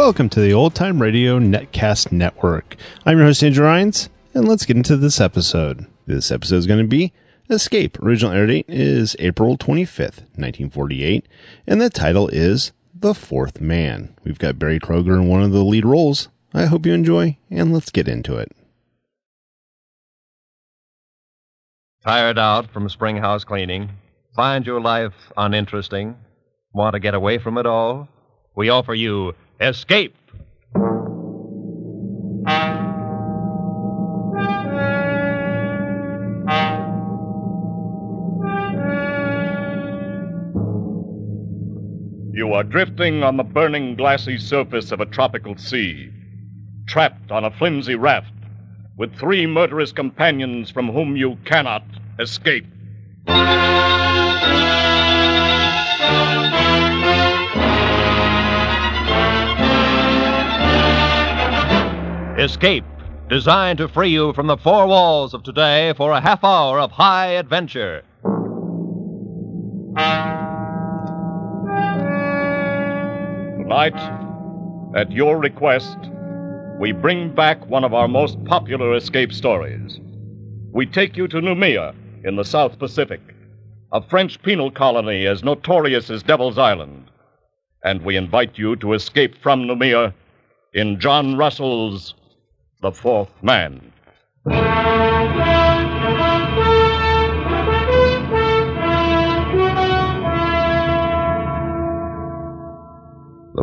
Welcome to the Old Time Radio Netcast Network. I'm your host, Andrew Rhynes, and let's get into this episode. This episode is going to be Escape. Original air date is April 25th, 1948, and the title is The Fourth Man. We've got Berry Kroeger in one of the lead roles. I hope you enjoy, and let's get into it. Tired out from spring house cleaning? Find your life uninteresting? Want to get away from it all? We offer you Escape. You are drifting on the burning glassy surface of a tropical sea, trapped on a flimsy raft with three murderous companions from whom you cannot escape. Escape, designed to free you from the four walls of today for a half hour of high adventure. Tonight, at your request, we bring back one of our most popular escape stories. We take you to Noumea in the South Pacific, a French penal colony as notorious as Devil's Island. And we invite you to escape from Noumea in John Russell's The Fourth Man. The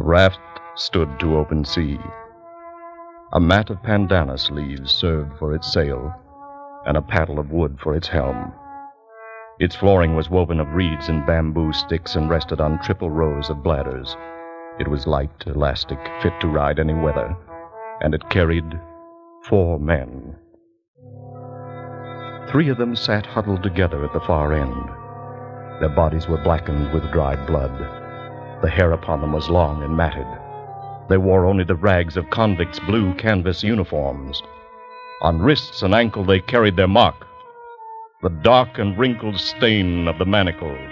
raft stood to open sea. A mat of pandanus leaves served for its sail, and a paddle of wood for its helm. Its flooring was woven of reeds and bamboo sticks and rested on triple rows of bladders. It was light, elastic, fit to ride any weather, and it carried four men. Three of them sat huddled together at the far end. Their bodies were blackened with dried blood. The hair upon them was long and matted. They wore only the rags of convicts' blue canvas uniforms. On wrists and ankle they carried their mark the dark and wrinkled stain of the manacles.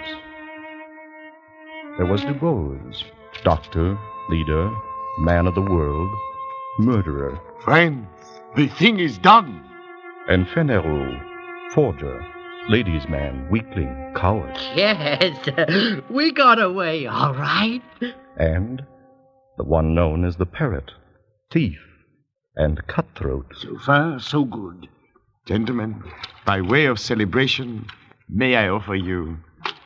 There was DuBose, doctor, leader, man of the world, murderer, Friends, the thing is done. and Fenerou, forger, ladies' man, weakling, coward, Yes, we got away, all right. and the one known as the parrot, thief, and cutthroat. So far, so good. Gentlemen, by way of celebration, may I offer you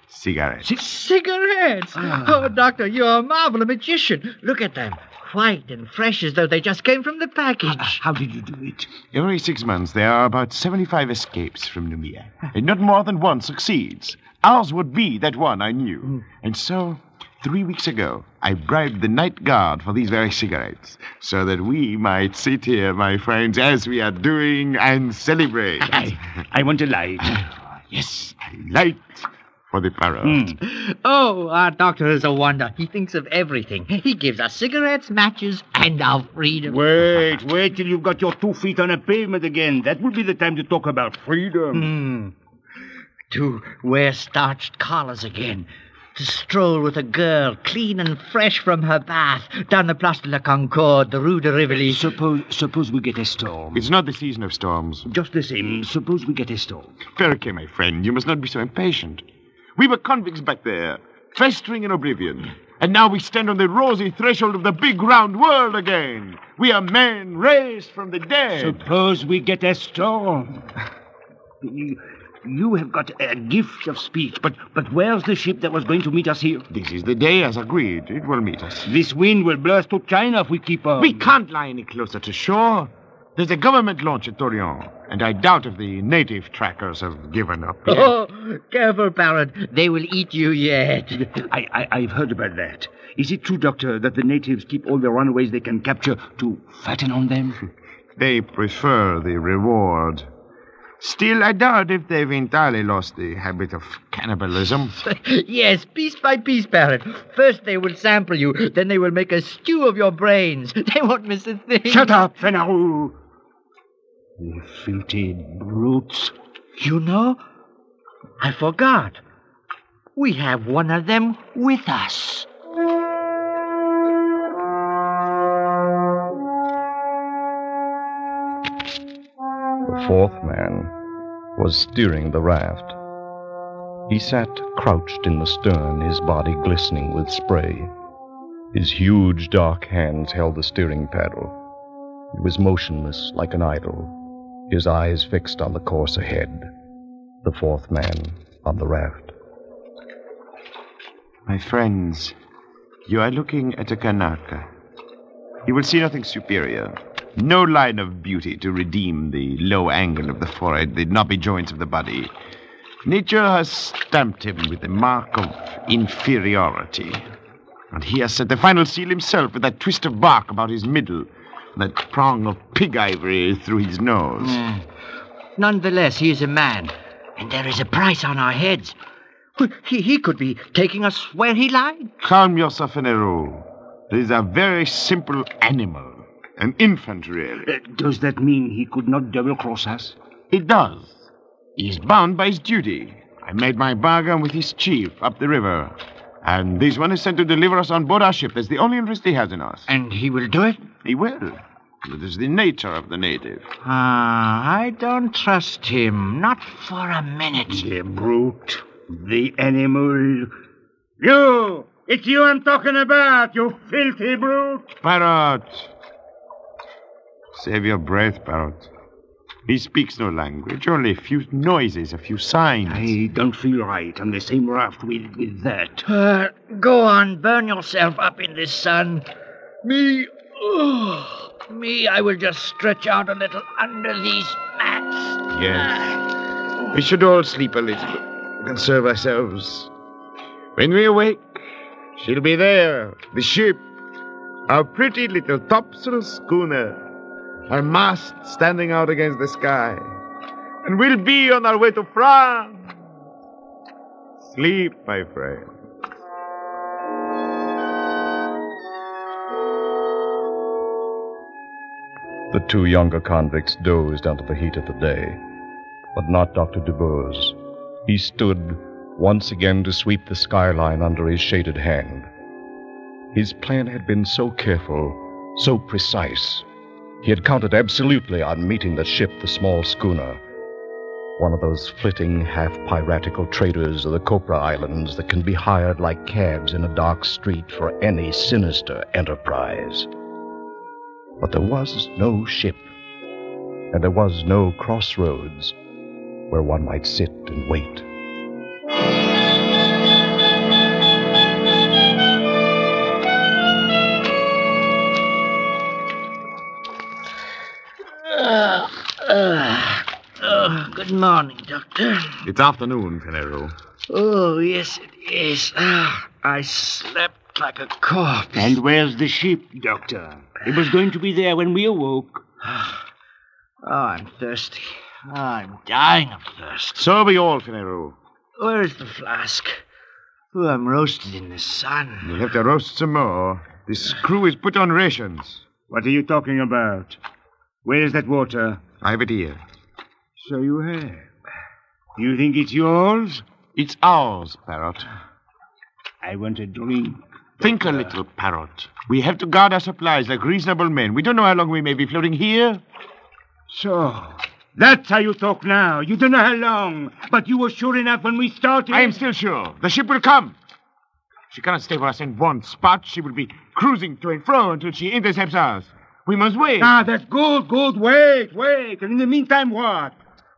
cigarettes? Cigarettes? Ah. Oh, Doctor, you're a marvel, a magician. Look at them. White and fresh as though they just came from the package. How did you do it? Every six months, there are about 75 escapes from Noumea, and not more than one succeeds. Ours would be that one I knew. Hmm. And so, three weeks ago, I bribed the night guard for these very cigarettes, so that we might sit here, my friends, as we are doing, and celebrate. I, I want a light. Ah, yes, a light for the parrot. Hmm. Oh, our doctor is a wonder. He thinks of everything. He gives us cigarettes, matches, and our freedom. Wait, wait till you've got your two feet on a pavement again. That will be the time to talk about freedom. Hmm. To wear starched collars again. To stroll with a girl, clean and fresh from her bath, down the Place de la Concorde, the Rue de Rivoli. Suppose, suppose we get a storm. It's not the season of storms. Just the same, suppose we get a storm. Perke, my friend, you must not be so impatient. We were convicts back there, festering in oblivion. And now we stand on the rosy threshold of the big round world again. We are men raised from the dead. Suppose we get a storm. You, you have got a gift of speech, but, but where's the ship that was going to meet us here? This is the day as agreed. It will meet us. This wind will blow us to China if we keep on. We can't lie any closer to shore. There's a government launch at Torreon, and I doubt if the native trackers have given up yet. Oh, careful, Parrot. They will eat you yet. I, I, I've heard about that. Is it true, Doctor, that the natives keep all the runaways they can capture to fatten on them? They prefer the reward. Still, I doubt if they've entirely lost the habit of cannibalism. yes, piece by piece, Parrot. First they will sample you, then they will make a stew of your brains. They won't miss a thing. Shut up, Fenarou! You filthy brutes. You know, I forgot. We have one of them with us. The fourth man was steering the raft. He sat crouched in the stern, his body glistening with spray. His huge dark hands held the steering paddle. He was motionless like an idol, his eyes fixed on the course ahead, the fourth man on the raft. My friends, you are looking at a Kanaka. You will see nothing superior. No line of beauty to redeem the low angle of the forehead, the knobby joints of the body. Nature has stamped him with the mark of inferiority. And he has set the final seal himself with that twist of bark about his middle, that prong of pig ivory through his nose. Mm. Nonetheless, he is a man, and there is a price on our heads. He, he could be taking us where he lied. Calm yourself, Nero. This is a very simple animal. An infant, really. Uh, does that mean he could not double cross us? It does. He is bound by his duty. I made my bargain with his chief up the river. And this one is sent to deliver us on board our ship. That's the only interest he has in us. And he will do it? He will. It is the nature of the native. Ah, I don't trust him. Not for a minute. The brute. The animal. You! It's you I'm talking about, you filthy brute! Parrot! Save your breath, Parrot. He speaks no language, only a few noises, a few signs. I don't feel right on the same raft with, with that. Uh, go on, burn yourself up in this sun. Me, oh, me, I will just stretch out a little under these mats. Yes. We should all sleep a little, conserve ourselves. When we awake, she'll be there, the ship, our pretty little topsail schooner our mast standing out against the sky. And we'll be on our way to France. Sleep, my friend. The two younger convicts dozed under the heat of the day, but not Dr. DuBois. He stood once again to sweep the skyline under his shaded hand. His plan had been so careful, so precise, he had counted absolutely on meeting the ship, the small schooner. One of those flitting, half piratical traders of the Copra Islands that can be hired like cabs in a dark street for any sinister enterprise. But there was no ship, and there was no crossroads where one might sit and wait. Good morning, Doctor. It's afternoon, Pinero. Oh, yes, it is. Ah, I slept like a corpse. And where's the ship, Doctor? It was going to be there when we awoke. Oh, I'm thirsty. Oh, I'm dying of thirst. So be all, Pinero. Where is the flask? Oh, I'm roasted in the sun. You'll have to roast some more. This crew is put on rations. What are you talking about? Where is that water? I have it here. So you have. You think it's yours? It's ours, Parrot. I want a drink. Think a little, Parrot. We have to guard our supplies like reasonable men. We don't know how long we may be floating here. So, that's how you talk now. You don't know how long, but you were sure enough when we started. I am still sure. The ship will come. She cannot stay for us in one spot. She will be cruising to and fro until she intercepts us. We must wait. Ah, that's good, good. Wait, wait. And in the meantime, what?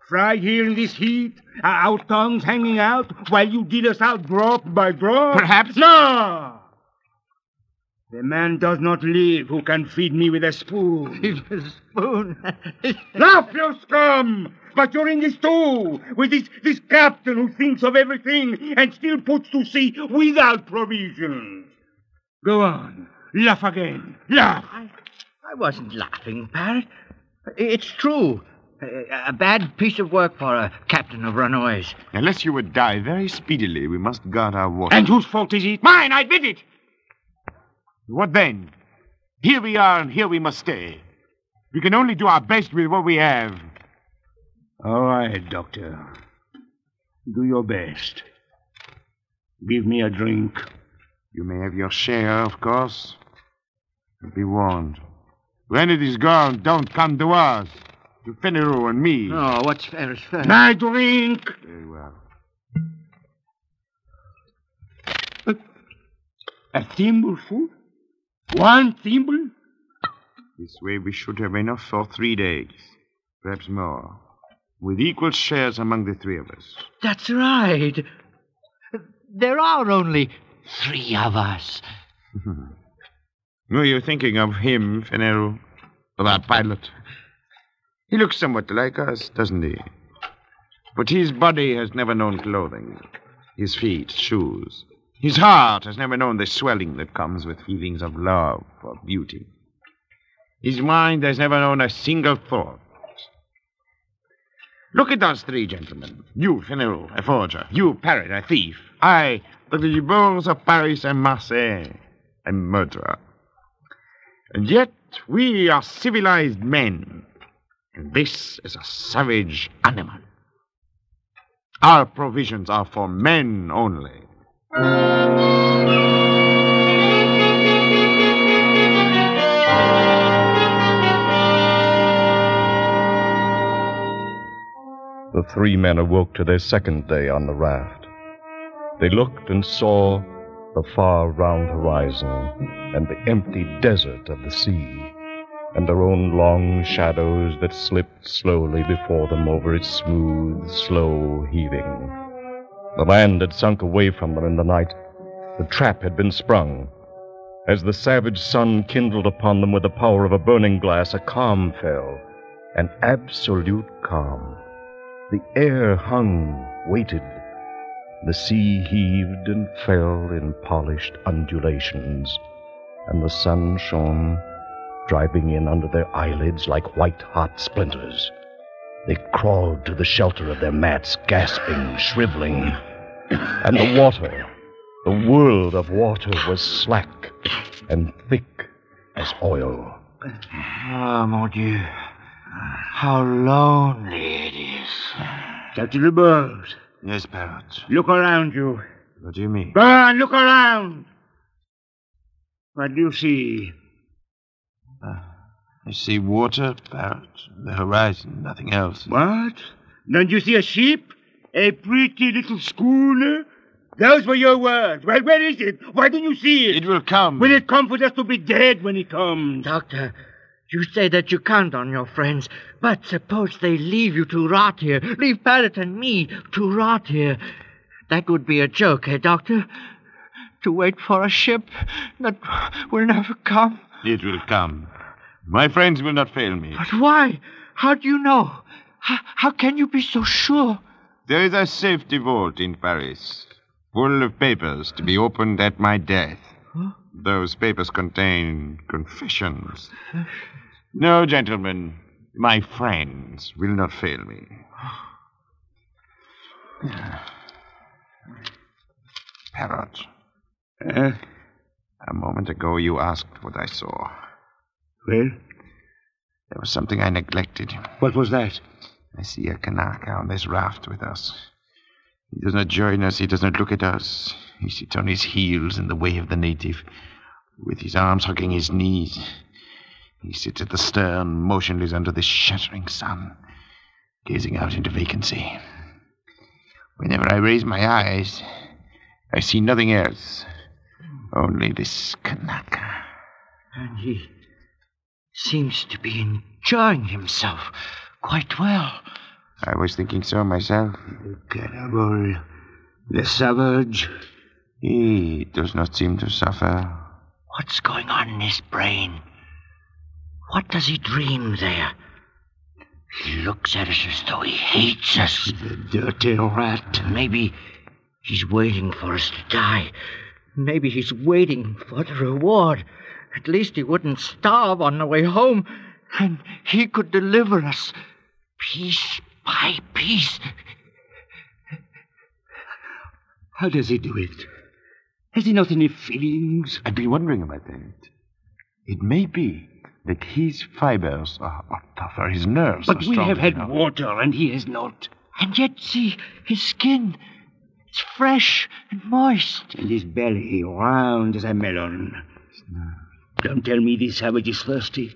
Fry here in this heat, our tongues hanging out, while you deal us out drop by drop? Perhaps. No! The man does not live who can feed me with a spoon. With a spoon? Laugh, you scum! But you're in this too, with this, this captain who thinks of everything and still puts to sea without provisions. Go on, laugh again, laugh. I, I wasn't laughing, Parrot. It's true. A, a bad piece of work for a captain of runaways. Unless you would die very speedily, we must guard our water. And whose fault is it? Mine, I admit it. What then? Here we are, and here we must stay. We can only do our best with what we have. All right, Doctor. Do your best. Give me a drink. You may have your share, of course. But be warned. When it is gone, don't come to us. To Fenneru and me. Oh, what's fair is fair. My drink. Very well. A thimbleful? One thimble? This way we should have enough for three days, perhaps more, with equal shares among the three of us. That's right. There are only three of us. Were you thinking of him, Fenneru? Of our pilot? He looks somewhat like us, doesn't he? But his body has never known clothing, his feet, shoes. His heart has never known the swelling that comes with feelings of love or beauty. His mind has never known a single thought. Look at us three gentlemen. You, Fenneru, a forger. You, Parrot, a thief. I, the Gibours of Paris and Marseille, a murderer. And yet we are civilized men, and this is a savage animal. Our provisions are for men only. The three men awoke to their second day on the raft. They looked and saw the far round horizon and the empty desert of the sea, and their own long shadows that slipped slowly before them over its smooth, slow heaving. The land had sunk away from them in the night. The trap had been sprung. As the savage sun kindled upon them with the power of a burning glass, a calm fell, an absolute calm. The air hung, waited. The sea heaved and fell in polished undulations, and the sun shone, driving in under their eyelids like white hot splinters. They crawled to the shelter of their mats, gasping, shriveling. And the water, the world of water, was slack and thick as oil. Ah, mon Dieu. How lonely it is. Captain LeBeaux, Yes, Parrot. look around you. What do you mean? Go on, look around. What do you see? I see water, Parrot, the horizon, nothing else. What? Don't you see a ship? A pretty little schooner? Those were your words. Well, where is it? Why don't you see it? It will come. Will it come for us to be dead when it comes? Doctor, you say that you count on your friends, but suppose they leave you to rot here, leave Parrot and me to rot here. That would be a joke, eh, Doctor? To wait for a ship that will never come. It will come. My friends will not fail me. But why? How do you know? How, how can you be so sure? There is a safety vault in Paris, full of papers to be opened at my death. Those papers contain confessions. No, gentlemen, my friends will not fail me. Parrot, Uh, a moment ago you asked what I saw. well, There was something I neglected. what was that? I see a Kanaka on this raft with us. He does not join us, he does not look at us. He sits on his heels in the way of the native, with his arms hugging his knees. He sits at the stern, motionless under the shattering sun, gazing out into vacancy. Whenever I raise my eyes, I see nothing else, only this Kanaka. And he seems to be enjoying himself quite well. I was thinking so myself. Cannibal. The savage. He does not seem to suffer. What's going on in his brain? What does he dream there? He looks at us as though he hates us. The dirty rat. Maybe he's waiting for us to die. Maybe he's waiting for the reward. At least he wouldn't starve on the way home, and he could deliver us piece by piece. How does he do it? Has he not any feelings? I've been wondering about that. It may be that his fibers are, are tougher, his nerves But are we have had you know. water, and he has not. And yet, see, his skin. It's fresh and moist. And his belly round as a melon. Don't tell me this savage is thirsty.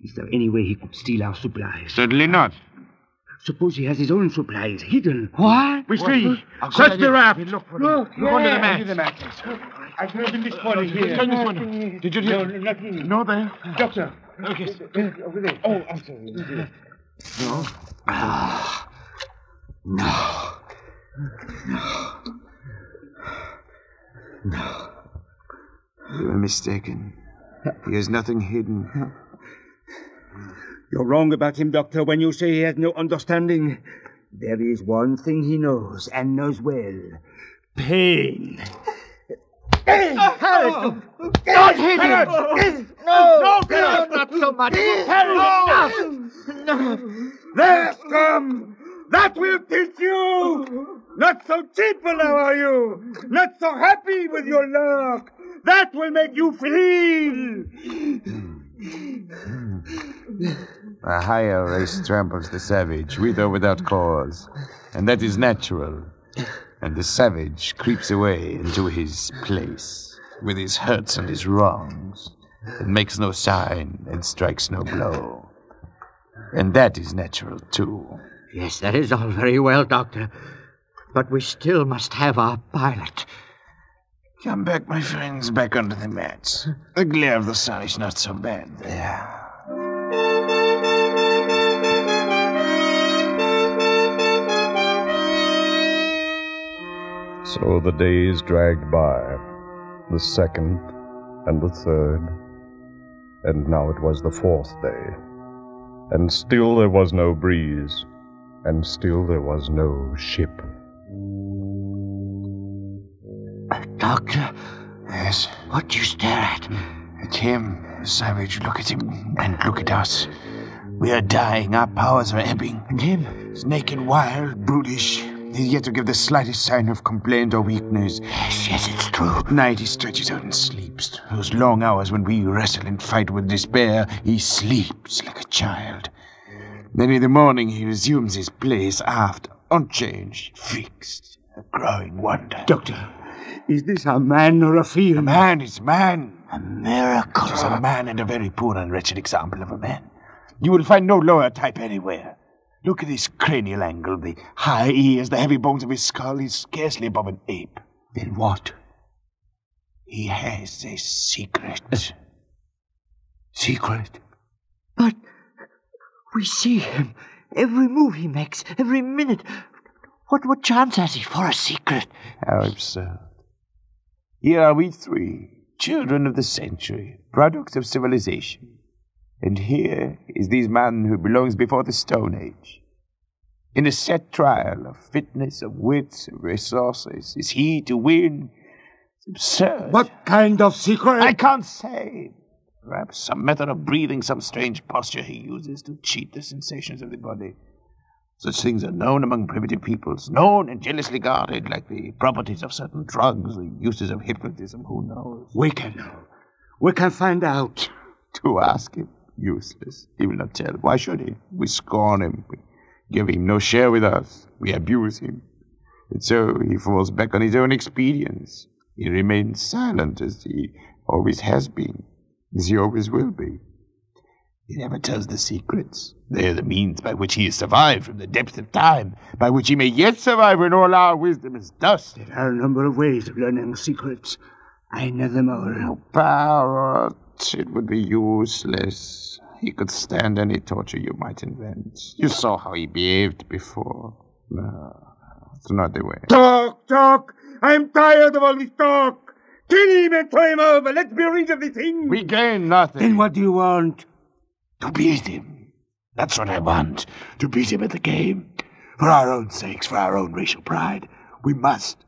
Is there any way he could steal our supplies? Certainly not. Suppose he has his own supplies hidden. What? We see. I'll Search the ahead. raft. Look for Look, Look under the yeah. mat. I've heard him this morning here. Turn this one. Did you hear? No, hear? nothing. No, there. Doctor. Okay. Over there. Oh, I'm sorry. You are ah. Mistaken. He has nothing hidden. You're wrong about him, Doctor, when you say he has no understanding. There is one thing he knows, and knows well. Pain. Don't hit him! No! No, not so much! There, scum! That will teach you! Not so cheerful now are you! Not so happy with your luck! That will make you feel! A higher race tramples the savage, with or without cause. And that is natural. And the savage creeps away into his place, with his hurts and his wrongs, and makes no sign and strikes no blow. And that is natural too. Yes, that is all very well, Doctor. But we still must have our pilot. Come back, my friends, back under the mats. The glare of the sun is not so bad there. So the days dragged by, the second and the third, and now it was the fourth day. And still there was no breeze, and still there was no ship. Doctor, Yes, what do you stare at? at him, the savage. Look at him, and look at us. We are dying, our powers are ebbing. And him? He's naked, wild, brutish. He's yet to give the slightest sign of complaint or weakness. Yes, yes, it's true. At night he stretches out and sleeps. Those long hours when we wrestle and fight with despair, he sleeps like a child. Then in the morning he resumes his place aft, unchanged, fixed, a growing wonder. Doctor, is this a man or a A fiend? man is man. A miracle. He's a man and a very poor and wretched example of a man. You will find no lower type anywhere. Look at his cranial angle, the high ears, the heavy bones of his skull. He's scarcely above an ape. Then what? He has a secret. Secret? But we see him. Every move he makes, every minute. What what chance has he for a secret? Oh, How absurd. Here are we three, children of the century, products of civilization. And here is this man who belongs before the Stone Age. In a set trial of fitness, of wits, of resources, is he to win? It's absurd. What kind of secret? I can't say. Perhaps some method of breathing, some strange posture he uses to cheat the sensations of the body. Such things are known among primitive peoples, known and jealously guarded, like the properties of certain drugs, the uses of hypnotism, who knows? We can know. We can find out. To ask him, useless. He will not tell. Why should he? We scorn him. We give him no share with us. We abuse him. And so he falls back on his own expedients. He remains silent as he always has been, as he always will be. He never tells the secrets. They are the means by which he has survived from the depths of time, by which he may yet survive when all our wisdom is dust. There are a number of ways of learning secrets. I know them all. No power, it would be useless. He could stand any torture you might invent. You saw how he behaved before. No, it's not the way. Talk, talk! I'm tired of all this talk! Kill him and throw him over! Let's be rid of this thing! We gain nothing. Then what do you want? To beat him. That's what I want. To beat him at the game. For our own sakes, for our own racial pride. We must.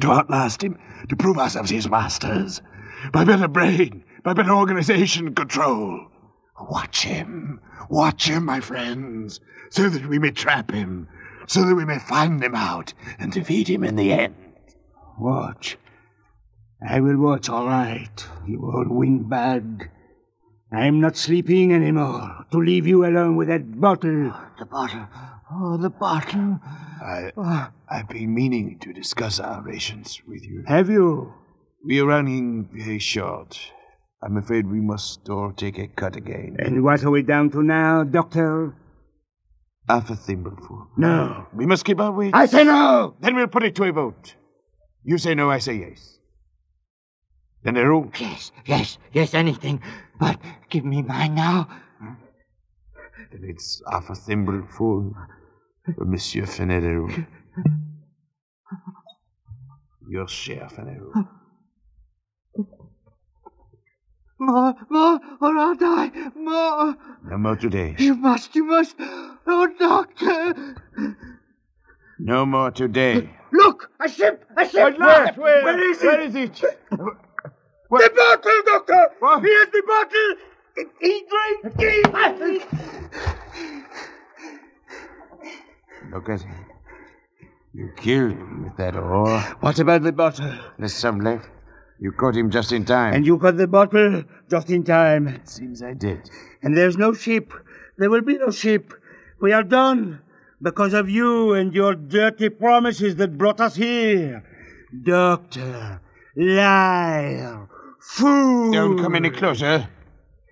To outlast him, to prove ourselves his masters. By better brain, by better organization and control. Watch him. Watch him, my friends, so that we may trap him, so that we may find him out and defeat him in the end. Watch. I will watch, all right, you old windbag. I'm not sleeping anymore to leave you alone with that bottle. Oh, the bottle. Oh, the bottle. I, oh. I've been meaning to discuss our rations with you. Have you? We are running very short. I'm afraid we must all take a cut again. And what are we down to now, Doctor? Half a thimbleful. No. We must keep our wits. I say no! Then we'll put it to a vote. You say no, I say yes. Fenero, Yes, yes, yes, anything. But give me mine now. Hmm? then it's half a thimbleful for Monsieur Fenero. Your share, Fenero. More, more, or I'll die. More. No more today. You must, you must. Oh, doctor. No more today. Look! A ship! A ship! Where? Where? Where is it? Where is it? The bottle, Doctor! Here's the bottle! He drank it! Look at him. You killed him with that oar. What about the bottle? There's some left. You caught him just in time. And you got the bottle just in time. It seems I did. And there's no ship. There will be no ship. We are done. Because of you and your dirty promises that brought us here. Doctor, liar, fool. Don't come any closer.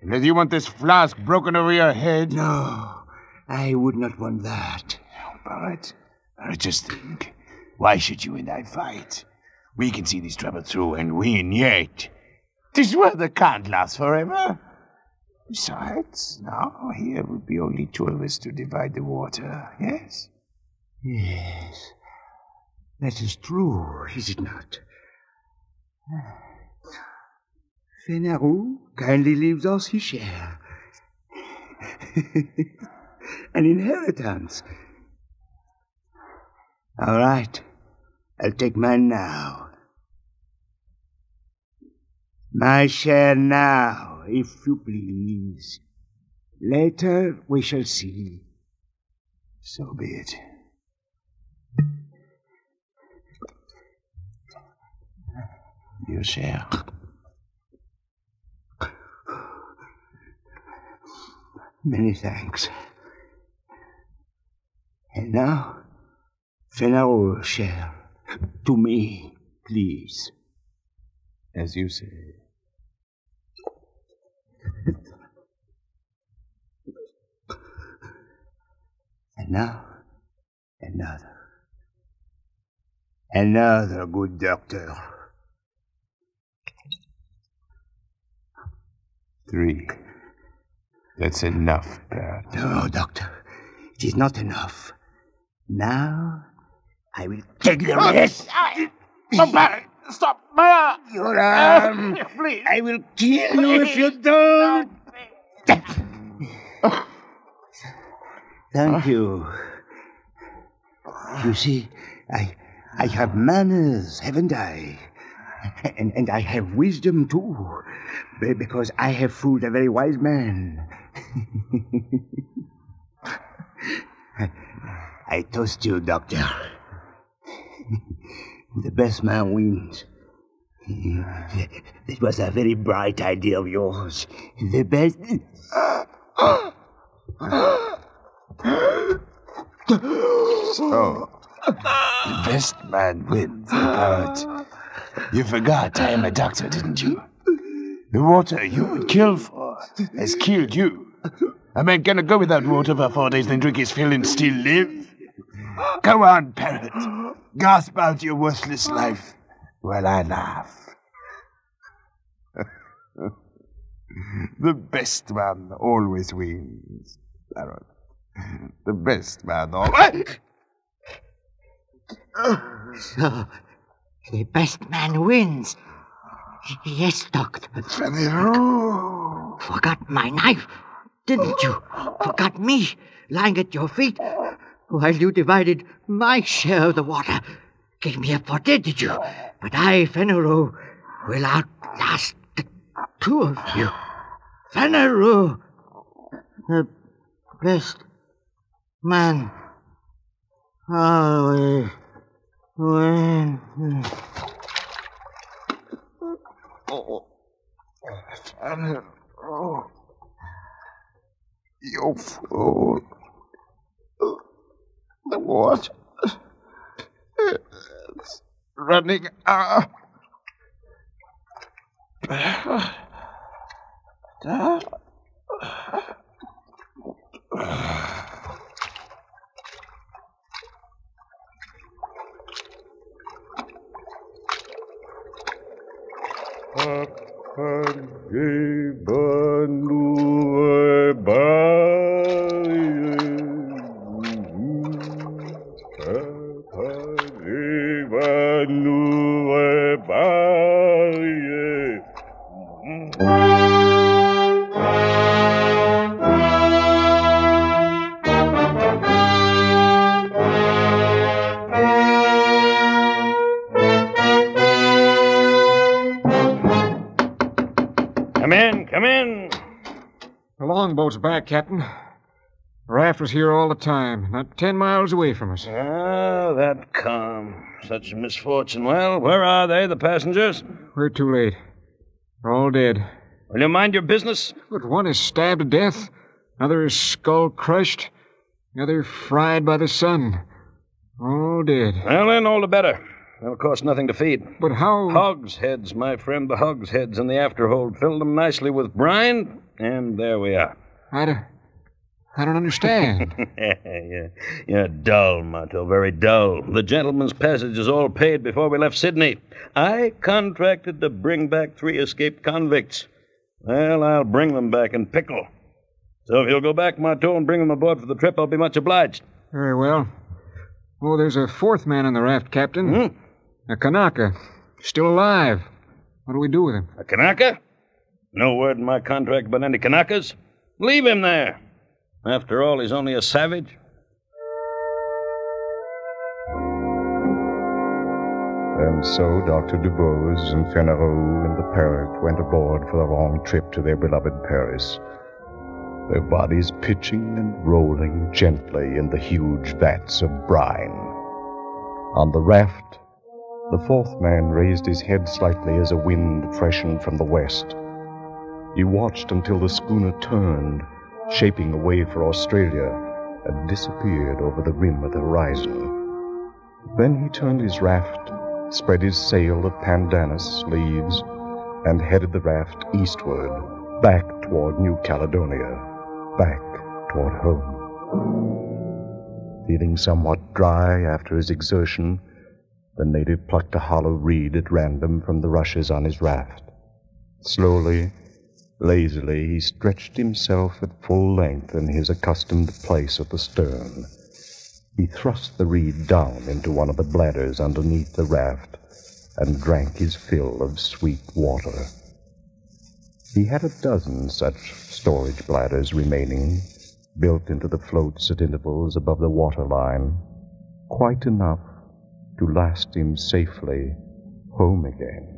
Unless you want this flask broken over your head. No, I would not want that. Barrett, Barrett, just think. Why should you and I fight? We can see this trouble through and win yet. This weather can't last forever. Besides, now here would be only two of us to divide the water, yes? Yes, that is true, is it not? Fenarou kindly leaves us his share. An inheritance. All right, I'll take mine now. My share now, if you please. Later we shall see. So be it. Your share. Many thanks. And now, Fenarou share. To me, please. As you say. And now, another. Another good doctor. Three. That's enough, Barrett. No, doctor. It is not enough. Now, I will take the rest. Oh, Barrett! Stop! My Your arm. Please. I will kill you if you don't. Thank you. You see, I I have manners, haven't I? And and I have wisdom too, because I have fooled a very wise man. I, toast you, Doctor. the best man wins. It was a very bright idea of yours. The best. The best man wins, Barrett. You forgot I am a doctor, didn't you? The water you would kill for has killed you. A man cannot go without water for four days, then drink his fill and still live. Go on, parrot. Gasp out your worthless life while I laugh. the best man always wins, parrot. The best man always. The best man wins. Yes, Doctor. Fenero Forgot my knife, didn't you? Forgot me, lying at your feet while you divided my share of the water. Gave me up for dead, did you? But I, Fenero, will outlast the two of you. Fenero, the best man always wins. Oh, Oh. you fool. The water. It's running out. Come Captain. The raft was here all the time, not ten miles away from us. Ah, that calm. Such misfortune. Well, where are they, the passengers? We're too late. They're all dead. Will you mind your business? But one is stabbed to death, another is skull crushed, the other fried by the sun. All dead. Well, then, all the better. They'll cost nothing to feed. But how. Hogsheads, my friend, the hogsheads in the afterhold. Filled them nicely with brine, and there we are. I don't, I don't understand. you're, you're dull, Martel, very dull. The gentleman's passage is all paid before we left Sydney. I contracted to bring back three escaped convicts. Well, I'll bring them back in pickle. So if you'll go back, Marteau, and bring them aboard for the trip, I'll be much obliged. Very well. Oh, there's a fourth man on the raft, Captain. Hmm? A Kanaka. Still alive. What do we do with him? A Kanaka? No word in my contract about any Kanakas. Leave him there. After all, he's only a savage. And so Dr. Dubose and Fennereau and the parrot went aboard for the long trip to their beloved Paris, their bodies pitching and rolling gently in the huge vats of brine. On the raft, the fourth man raised his head slightly as a wind freshened from the west. He watched until the schooner turned, shaping away for Australia, and disappeared over the rim of the horizon. Then he turned his raft, spread his sail of pandanus leaves, and headed the raft eastward, back toward New Caledonia, back toward home. Feeling somewhat dry after his exertion, the native plucked a hollow reed at random from the rushes on his raft. Slowly, lazily, he stretched himself at full length in his accustomed place at the stern. He thrust the reed down into one of the bladders underneath the raft and drank his fill of sweet water. He had a dozen such storage bladders remaining, built into the floats at intervals above the waterline, quite enough to last him safely home again.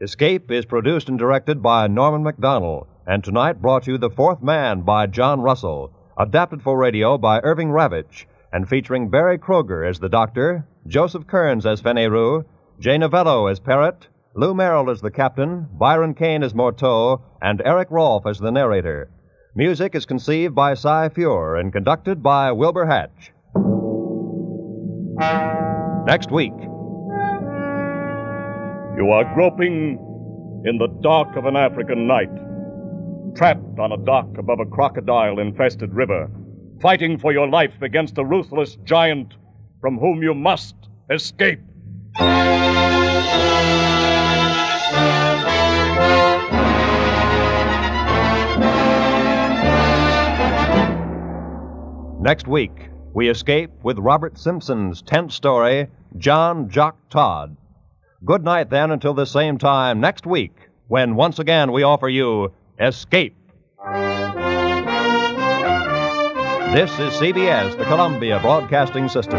Escape is produced and directed by Norman MacDonnell, and tonight brought you The Fourth Man by John Russell, adapted for radio by Irving Ravetch, and featuring Berry Kroeger as the Doctor, Joseph Kearns as Feneru, Jay Novello as Parrot, Lou Merrill as the Captain, Byron Kane as Morteau, and Erik Rolf as the narrator. Music is conceived by Cy Feuer and conducted by Wilbur Hatch. Next week. You are groping in the dark of an African night, trapped on a dock above a crocodile infested river, fighting for your life against a ruthless giant from whom you must escape. Next week, we escape with Robert Simpson's tenth story, John Jock Todd. Good night, then, until the same time next week, when once again we offer you Escape. This is CBS, the Columbia Broadcasting System.